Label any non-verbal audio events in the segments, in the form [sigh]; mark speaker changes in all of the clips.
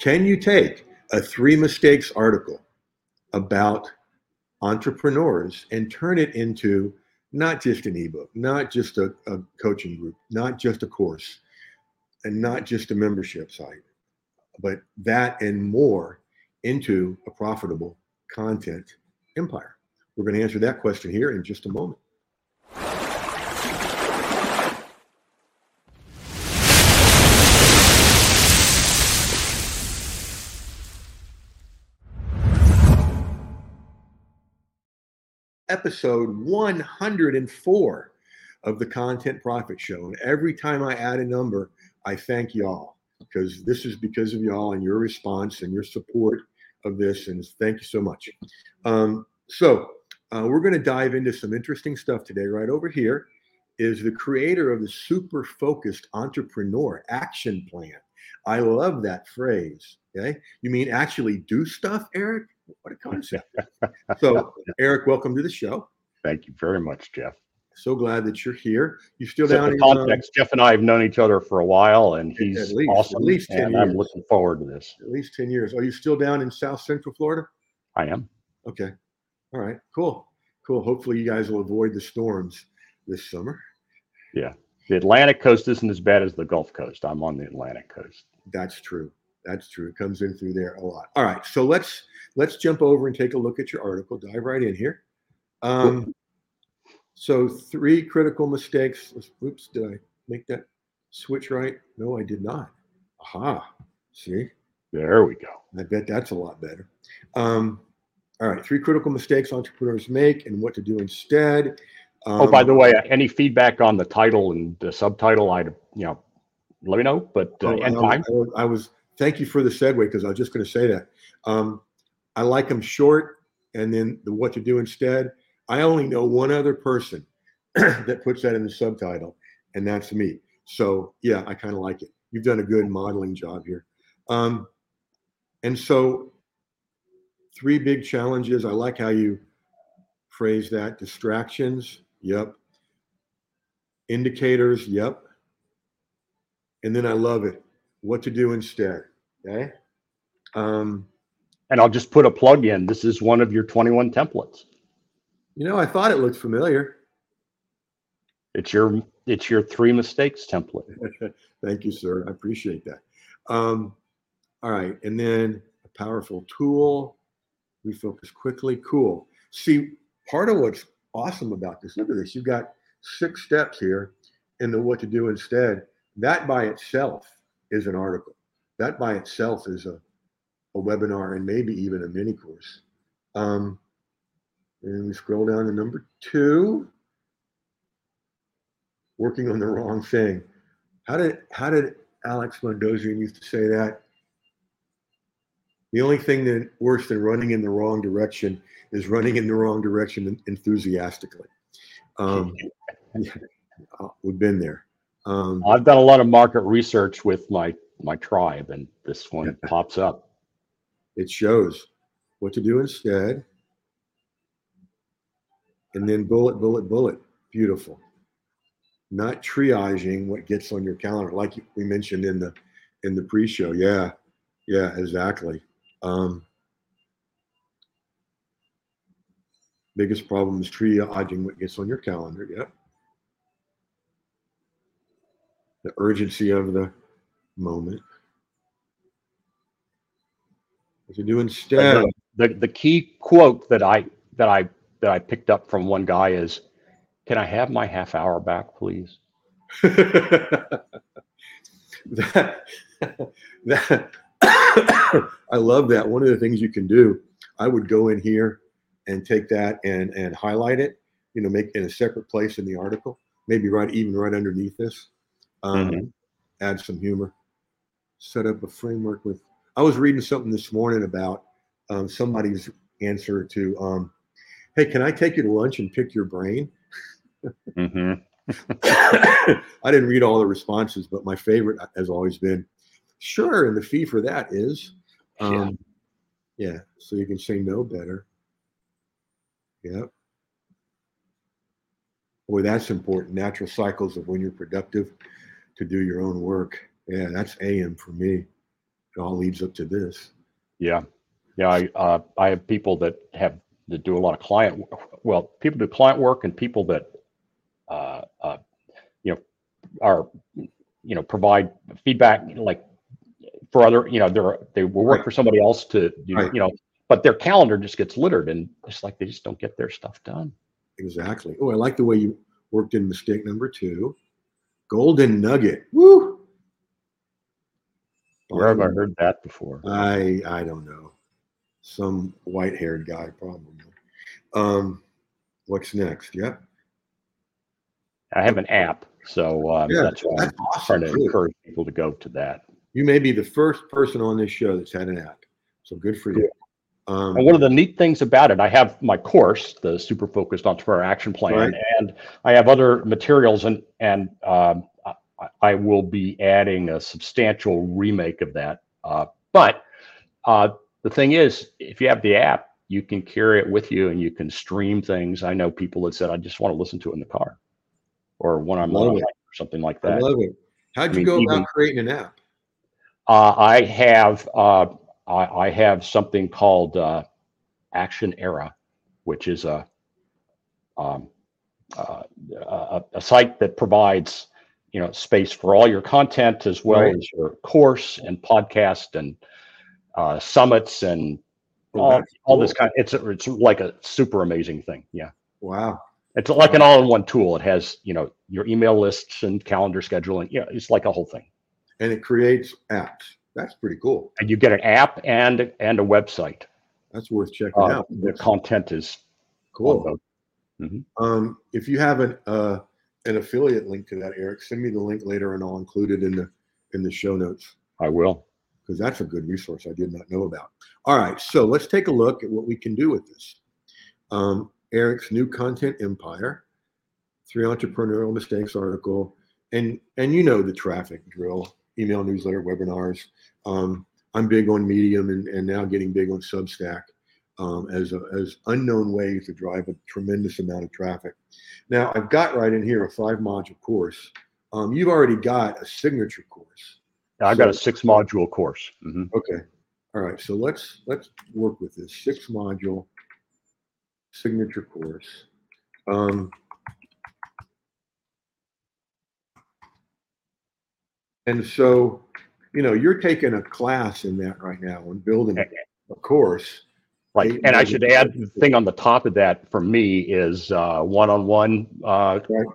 Speaker 1: Can you take a three mistakes article about entrepreneurs and turn it into not just an ebook, not just a, a coaching group, not just a course, and not just a membership site, but that and more into a profitable content empire? We're going to answer that question here in just a moment. Episode 104 of the Content Profit Show. And every time I add a number, I thank y'all because this is because of y'all and your response and your support of this. And thank you so much. Um, so, uh, we're going to dive into some interesting stuff today. Right over here is the creator of the super focused entrepreneur action plan. I love that phrase. Okay. You mean actually do stuff, Eric? What a concept. [laughs] so, Eric, welcome to the show.
Speaker 2: Thank you very much, Jeff.
Speaker 1: So glad that you're here. You still
Speaker 2: Set
Speaker 1: down
Speaker 2: the
Speaker 1: in um,
Speaker 2: context. Jeff and I have known each other for a while, and he's
Speaker 1: At least-
Speaker 2: awesome.
Speaker 1: at least 10
Speaker 2: and I'm looking forward to this.
Speaker 1: at least 10 years. Are you still down in South Central Florida?
Speaker 2: I am.
Speaker 1: Okay. All right. Cool. Cool. Hopefully, you guys will avoid the storms this summer. Yeah.
Speaker 2: The Atlantic coast isn't as bad as the Gulf Coast. I'm on the Atlantic coast.
Speaker 1: That's true. That's true. It comes in through there a lot. All right. So let's let's jump over and take a look at your article. Dive right in here. Um, so three critical mistakes. Oops, did I make that switch right? No, I did not. Aha. See,
Speaker 2: There we go.
Speaker 1: I bet that's a lot better. Um, all right. Three critical mistakes entrepreneurs make and what to do instead. Um,
Speaker 2: oh, by the way, any feedback on the title and the subtitle, I'd you know, let me know. But uh,
Speaker 1: Oh,
Speaker 2: and
Speaker 1: I, was- I was. Thank you for the segue because I was just going to say that. Um, I like them short, and then the what to do instead. I only know one other person [clears throat] that puts that in the subtitle, and that's me. So yeah, I kind of like it. You've done a good modeling job here. Um, and so, three big challenges. I like how you phrase that. Distractions. Yep. Indicators. Yep. And then I love it. What to do instead. Okay. Um,
Speaker 2: And I'll just put a plug in. This is one of your 21 templates.
Speaker 1: you know, I thought it looked familiar.
Speaker 2: It's your it's your three mistakes template. [laughs]
Speaker 1: Thank you, sir. I appreciate that. Um, all right. And then a powerful tool. Refocus quickly. Cool. See, part of what's awesome about this, look at this. You've got six steps here in the what to do instead. That by itself is an article. That by itself is a, a webinar and maybe even a mini course. Um, and we scroll down to number two. Working on the wrong thing. How did how did Alex Mandossian used to say that? The only thing that worse than running in the wrong direction is running in the wrong direction enthusiastically. Um, [laughs] yeah, uh, we've been there. Um,
Speaker 2: I've done a lot of market research with my my tribe, and this one pops up.
Speaker 1: It shows what to do instead, and then bullet, bullet, bullet. Beautiful. Not triaging what gets on your calendar, like we mentioned in the in the pre-show. Yeah, yeah, exactly. Um, biggest problem is triaging what gets on your calendar. Yep. The urgency of the moment. What to do instead?
Speaker 2: The the key quote that I that I that I picked up from one guy is, "Can I have my half hour back, please?"
Speaker 1: that, [laughs] that I love that. One of the things you can do, I would go in here and take that and and highlight it. You know, make in a separate place in the article, maybe right even right underneath this. Um,
Speaker 2: Mhm.
Speaker 1: Add some humor. Set up a framework with. I was reading something this morning about um, somebody's answer to, um, "Hey, can I take you to lunch and pick your brain?"
Speaker 2: hmm [coughs]
Speaker 1: I didn't read all the responses, but my favorite has always been, sure. And the fee for that is, um, yeah. So you can say no better. Yep. Boy, that's important. Natural cycles of when you're productive to do your own work. Yeah, that's AM for me. It all leads up to this.
Speaker 2: Yeah, yeah. I uh, I have people that have that do a lot of client. Well, people do client work and people that uh, uh, you know are you know provide feedback like for other you know they're they will work
Speaker 1: Right.
Speaker 2: for somebody else to do,
Speaker 1: Right.
Speaker 2: you know but their calendar just gets littered and it's like they just don't get their stuff done.
Speaker 1: Exactly. Oh, I like the way you worked in mistake number two. Golden nugget. Woo!
Speaker 2: Where have I heard that before?
Speaker 1: I I don't know. Some white haired guy probably. Um, what's next? Yep.
Speaker 2: I have an app, so um,
Speaker 1: Yeah,
Speaker 2: that's why I'm
Speaker 1: That's awesome.
Speaker 2: trying to
Speaker 1: too.
Speaker 2: encourage people to go to that.
Speaker 1: You may be the first person on this show that's had an app. So good for you. Um,
Speaker 2: And one of the neat things about it, I have my course, the Super Focused Entrepreneur Action Plan,
Speaker 1: Right.
Speaker 2: and I have other materials, and and um, I, I will be adding a substantial remake of that. Uh, but uh, the thing is, if you have the app, you can carry it with you, and you can stream things. I know people that said, "I just want to listen to it in the car," or when I'm
Speaker 1: Love
Speaker 2: on or something like
Speaker 1: I
Speaker 2: that.
Speaker 1: love it. How'd
Speaker 2: I
Speaker 1: you
Speaker 2: mean,
Speaker 1: go
Speaker 2: even-
Speaker 1: about creating an app?
Speaker 2: Uh, I have uh, I, I have something called uh, Action Era, which is a um, uh, a, a site that provides you know space for all your content as well
Speaker 1: Right.
Speaker 2: as your course and podcast and uh, summits and
Speaker 1: Oh,
Speaker 2: all,
Speaker 1: that's
Speaker 2: all this
Speaker 1: cool.
Speaker 2: kind. It's a, it's like a super amazing thing. Yeah.
Speaker 1: Wow.
Speaker 2: It's like an all-in-one tool. It has, you know, your email lists and calendar scheduling. Yeah, it's like a whole thing.
Speaker 1: And it creates apps. That's pretty cool.
Speaker 2: And you get an app and and a website.
Speaker 1: That's worth checking
Speaker 2: Uh,
Speaker 1: out.
Speaker 2: the content is
Speaker 1: Cool.
Speaker 2: both.
Speaker 1: Um, if you have an uh, an affiliate link to that, Eric, send me the link later, and I'll include it in the in the show notes
Speaker 2: I will.
Speaker 1: because that's a good resource I did not know about. All right, so let's take a look at what we can do with this. Um, Eric's new content empire, three entrepreneurial mistakes article, and and you know the traffic drill: email, newsletter, webinars. Um, I'm big on Medium and, and now getting big on Substack um, as a, as unknown ways to drive a tremendous amount of traffic. Now I've got right in here a five module course. Um, you've already got a signature course.
Speaker 2: I've got a six module course. Mhm.
Speaker 1: Okay. All right. So let's let's work with this six module signature course. Um, and so, you know, you're taking a class in that right now and building a course.
Speaker 2: Right.
Speaker 1: Eight
Speaker 2: And I should add the thing on the top of that for me is uh, one-on-one uh,
Speaker 1: Right.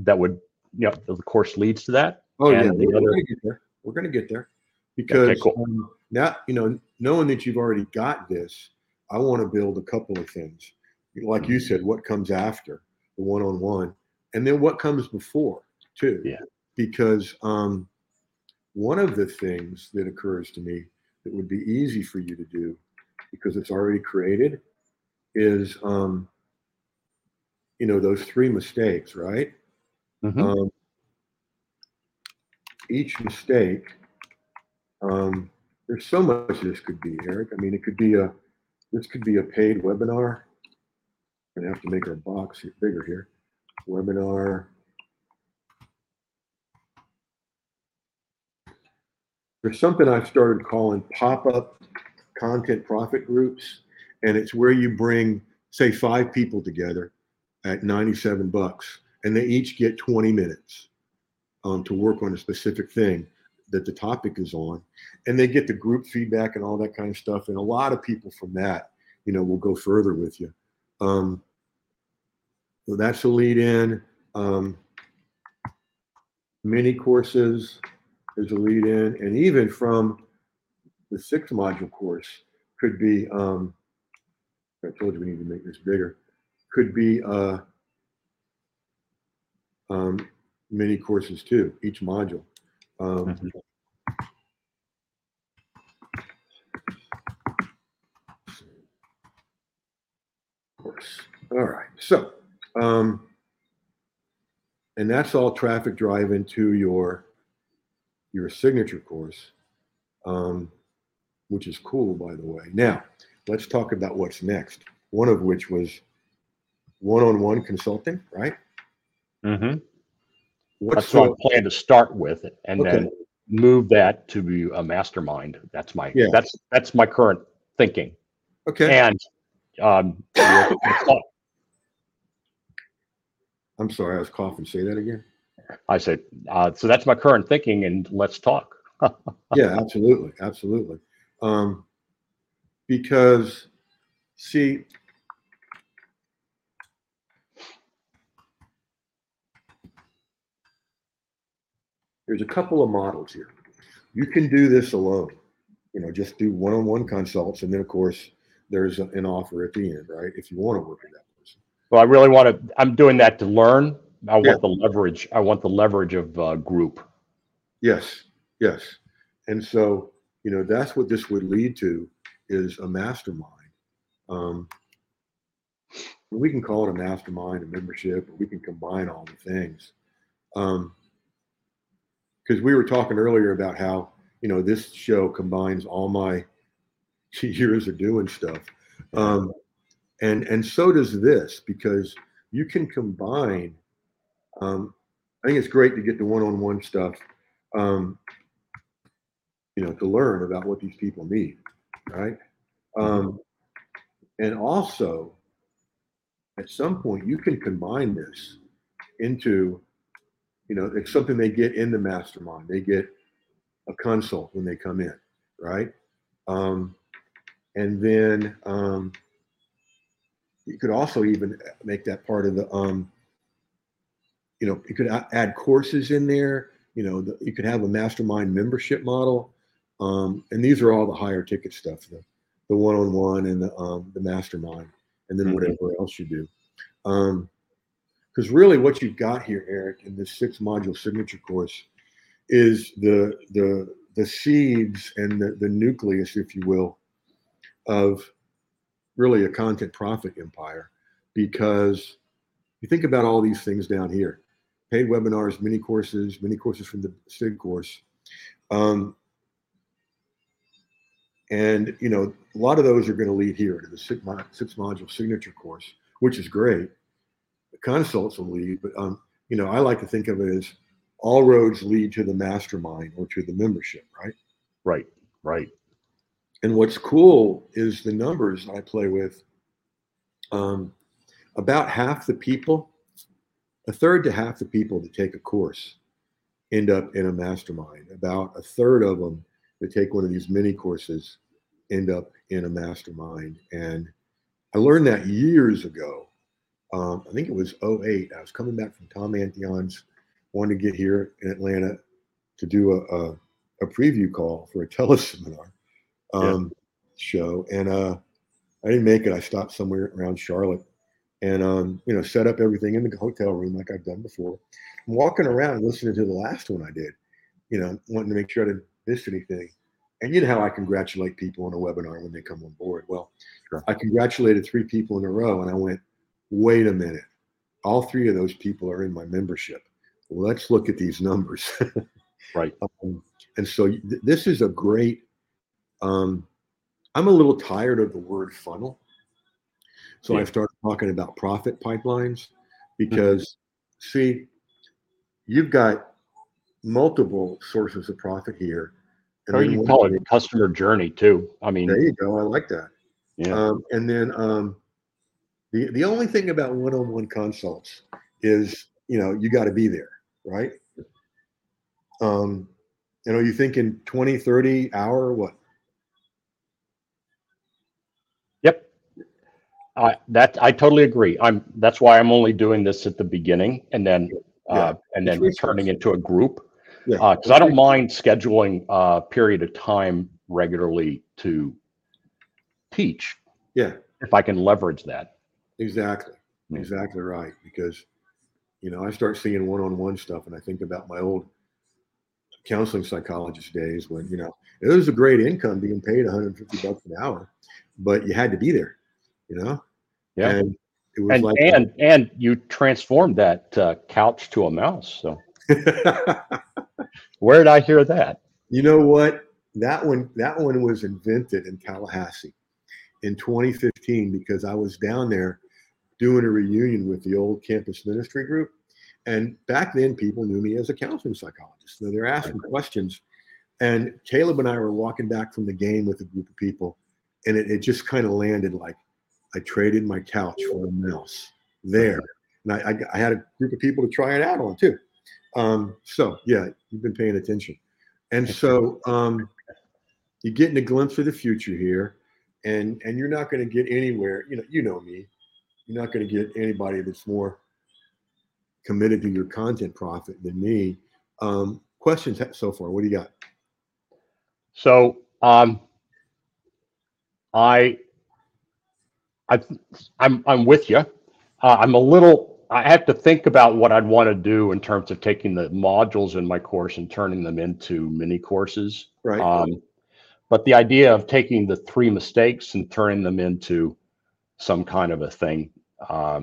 Speaker 2: that would, you know, the course leads to that.
Speaker 1: Oh
Speaker 2: And
Speaker 1: yeah,
Speaker 2: the
Speaker 1: we're
Speaker 2: other-
Speaker 1: going to get there. We're going to get there because
Speaker 2: cool.
Speaker 1: um, now you know, knowing that you've already got this, I want to build a couple of things. Like you said, what comes after the one-on-one, and then what comes before too.
Speaker 2: Yeah.
Speaker 1: Because um, one of the things that occurs to me that would be easy for you to do because it's already created is um, you know those three mistakes, right?
Speaker 2: Mhm.
Speaker 1: um, each mistake um, there's so much this could be eric i mean it could be a this could be a paid webinar i'm gonna have to make our box here- bigger here webinar there's something i've started calling pop-up content profit groups and it's where you bring say five people together at 97 bucks and they each get 20 minutes um, to work on a specific thing that the topic is on and they get the group feedback and all that kind of stuff and a lot of people from that you know will go further with you. Um, so that's a lead in. Um, mini courses is a lead in and even from the six module course could be um, i told you we need to make this bigger could be uh, um, mini courses too, each module. Um,
Speaker 2: Mhm.
Speaker 1: course. All right. So, um, and that's all traffic drive into your your signature course, um, which is cool, by the way. Now, let's talk about what's next. One of which was one-on-one consulting, right?
Speaker 2: Mm Mhm.
Speaker 1: What's
Speaker 2: That's what I plan to start with. And
Speaker 1: Okay.
Speaker 2: then move that to be a mastermind. That's my
Speaker 1: Yeah.
Speaker 2: that's that's my current thinking.
Speaker 1: Okay.
Speaker 2: And um.
Speaker 1: I'm sorry, I was coughing. Say that again.
Speaker 2: I said, uh, so that's my current thinking, and let's talk. [laughs]
Speaker 1: Yeah, absolutely, absolutely. Um, because, see, there's a couple of models here. You can do this alone, you know, just do one-on-one consults, and then of course there's an offer at the end, right? If you want to work with that person.
Speaker 2: Well, I really want to. I'm doing that to learn. I want
Speaker 1: Yeah.
Speaker 2: the leverage. I want the leverage of uh, group.
Speaker 1: Yes, yes. And so, you know, that's what this would lead to is a mastermind. Um, we can call it a mastermind, a membership, or we can combine all the things. Um, because we were talking earlier about how, you know, this show combines all my [laughs] years of doing stuff. Um, and and so does this because you can combine um, I think it's great to get the one-on-one stuff um, you know, to learn about what these people need, right? Um, and also, at some point, you can combine this into, you know, it's something they get in the mastermind. They get a consult when they come in, right? Um, and then um, you could also even make that part of the, um, you know, you could add courses in there you know the, you could have a mastermind membership model um, and these are all the higher ticket stuff the, the one-on-one and the, um, the mastermind and then
Speaker 2: Mhm.
Speaker 1: whatever else you do because really what you've got here eric in this six module signature course is the the the seeds and the, the nucleus if you will of really a content profit empire because you think about all these things down here paid webinars, mini courses, mini courses from the SIG course. Um, and you know, a lot of those are going to lead here to the six, mo- six module signature course, which is great. The consults will lead, but um, you know, I like to think of it as all roads lead to the mastermind or to the membership, right?
Speaker 2: Right. Right.
Speaker 1: And what's cool is the numbers I play with. Um, about half the people, a third to half the people that take a course end up in a mastermind. About a third of them that take one of these mini courses end up in a mastermind. And I learned that years ago. Um, I think it was 08. I was coming back from Tom Antion's, wanted to get here in Atlanta to do a, a, a preview call for a [laughs] teleseminar um, show. And uh, I didn't make it. I stopped somewhere around Charlotte and um, you know, set up everything in the hotel room like I've done before. I'm walking around listening to the last one I did, you know, wanting to make sure I didn't miss anything. And you know how I congratulate people on a webinar when they come on board. Well,
Speaker 2: Sure.
Speaker 1: I congratulated three people in a row, and I went, wait a minute, all three of those people are in my membership. Let's look at these numbers. [laughs]
Speaker 2: Right.
Speaker 1: Um, and so th- this is a great. Um, I'm a little tired of the word funnel, so
Speaker 2: Yeah.
Speaker 1: I started talking about profit pipelines because, see, you've got multiple sources of profit here.
Speaker 2: Or you can call it a customer journey too. I mean,
Speaker 1: There you go. I like that.
Speaker 2: yeah.
Speaker 1: Um, and then um, the the only thing about one-on-one consults is you know you got to be there, right? Um, and are you thinking 20, 30 hour what?
Speaker 2: Yep. I that I totally agree. I'm that's why I'm only doing this at the beginning and then uh
Speaker 1: Yeah.
Speaker 2: and then
Speaker 1: It's
Speaker 2: turning into a group.
Speaker 1: Yeah.
Speaker 2: Uh because I don't mind scheduling a period of time regularly to teach
Speaker 1: Yeah,
Speaker 2: if I can leverage that.
Speaker 1: exactly,
Speaker 2: Yeah.
Speaker 1: exactly right. Because you know I start seeing one-on-one stuff, and I think about my old counseling psychologist days when you know it was a great income being paid 150 bucks an hour, but you had to be there, you know.
Speaker 2: Yeah.
Speaker 1: And it was
Speaker 2: And
Speaker 1: like
Speaker 2: and and you transformed that uh, couch to a mouse. So [laughs] where did I hear that?
Speaker 1: You know what? That one that one was invented in Tallahassee in 2015 because I was down there doing a reunion with the old campus ministry group. And back then people knew me as a counseling psychologist. So they're asking questions And Caleb and I were walking back from the game with a group of people, and it, it just kind of landed like I traded my couch for a mouse there. And I, I, I, had a group of people to try it out on too. Um, so yeah, you've been paying attention. And so um, you're getting a glimpse of the future here, and and you're not going to get anywhere. You know, you know me. You're not going to get anybody that's more committed to your content profit than me. Um, questions so far? What do you got?
Speaker 2: So um, I, I, I'm I'm with you. Uh, I'm a little. I have to think about what I'd want to do in terms of taking the modules in my course and turning them into mini courses.
Speaker 1: Right.
Speaker 2: Um, but the idea of taking the three mistakes and turning them into some kind of a thing, uh,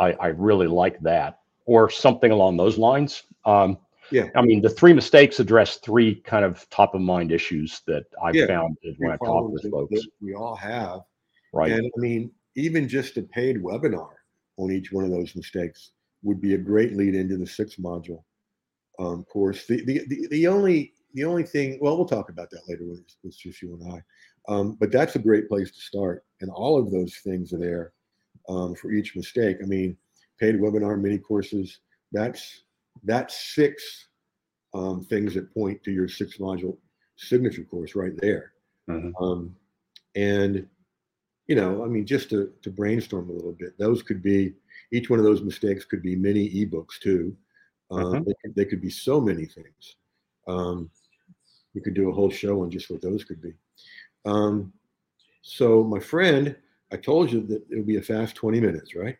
Speaker 2: I, I really like that, or something along those lines. Um,
Speaker 1: yeah.
Speaker 2: I mean, the three mistakes address three kind of top of mind issues that I've
Speaker 1: Yeah.
Speaker 2: found when I talk with folks.
Speaker 1: we all have.
Speaker 2: Right.
Speaker 1: And I mean, even just a paid webinar on each one of those mistakes would be a great lead into the sixth module um, course. The, the the the only the only thing, well, we'll talk about that later with, it's just you and I. Um, but that's a great place to start, and all of those things are there um, for each mistake. I mean, paid webinar, mini courses. That's that's six um, things that point to your six module signature course right there.
Speaker 2: Mhm.
Speaker 1: Um, and you know, I mean, just to, to brainstorm a little bit, those could be each one of those mistakes could be mini ebooks too. Um,
Speaker 2: Mhm.
Speaker 1: they, could, they could be so many things. Um, we could do a whole show on just what those could be. Um, so, my friend, I told you that it would be a fast 20 minutes, right?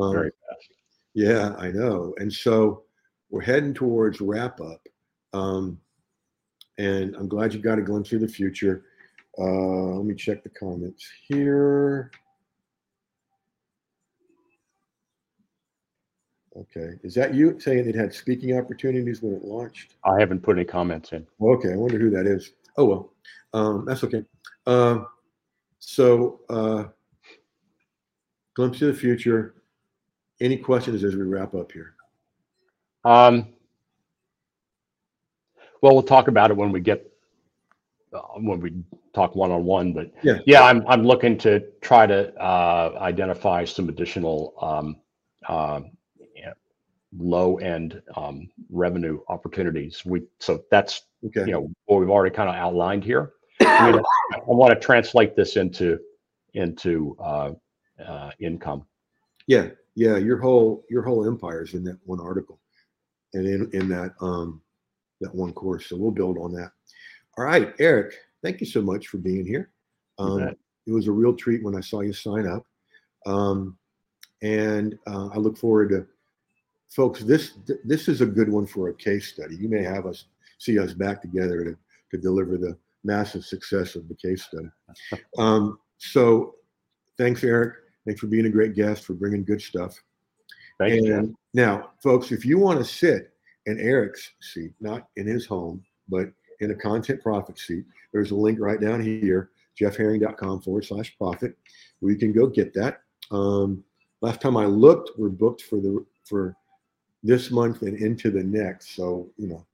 Speaker 1: Um,
Speaker 2: Very fast.
Speaker 1: yeah, I know. And so we're heading towards wrap up. Um, and I'm glad you got a glimpse of the future. Uh, let me check the comments here. Okay. Is that you saying it had speaking opportunities when it launched?
Speaker 2: I haven't put any comments in.
Speaker 1: Okay. I wonder who that is. Oh, well. Um, that's okay. Um, so, uh, glimpse of the future. Any questions as we wrap up here?
Speaker 2: Um, well, we'll talk about it when we get uh, when we talk one on one. But
Speaker 1: Yeah.
Speaker 2: yeah, I'm I'm looking to try to uh, identify some additional um, uh, low end um, revenue opportunities. We so that's
Speaker 1: Okay.
Speaker 2: you know what we've already kind of outlined here. I, mean, I want to translate this into into uh, uh, income.
Speaker 1: Yeah, yeah. Your whole your whole empire is in that one article, and in in that um that one course. So we'll build on that. All right, Eric. Thank you so much for being here. Um, it was a real treat when I saw you sign up, um, and uh, I look forward to folks. This this is a good one for a case study. You may have us see us back together to to deliver the massive success of the case study. [laughs] Um, so, thanks, Eric. Thanks for being a great guest for bringing good stuff.
Speaker 2: Thank you.
Speaker 1: Now, folks, if you want to sit in Eric's seat, not in his home, but in a content profit seat, there's a link right down here, jeffherring.com forward slash profit, where you can go get that. Um, last time I looked, we're booked for the for this month and into the next. So, you know,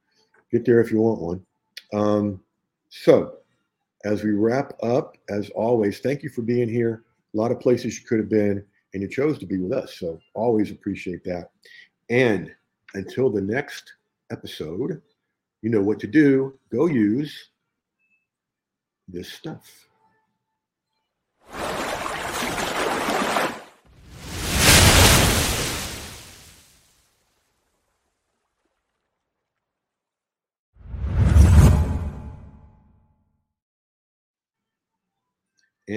Speaker 1: get there if you want one. Um, so, as we wrap up, as always, thank you for being here. A lot of places you could have been, and you chose to be with us. So, always appreciate that. And until the next episode, you know what to do. Go use this stuff.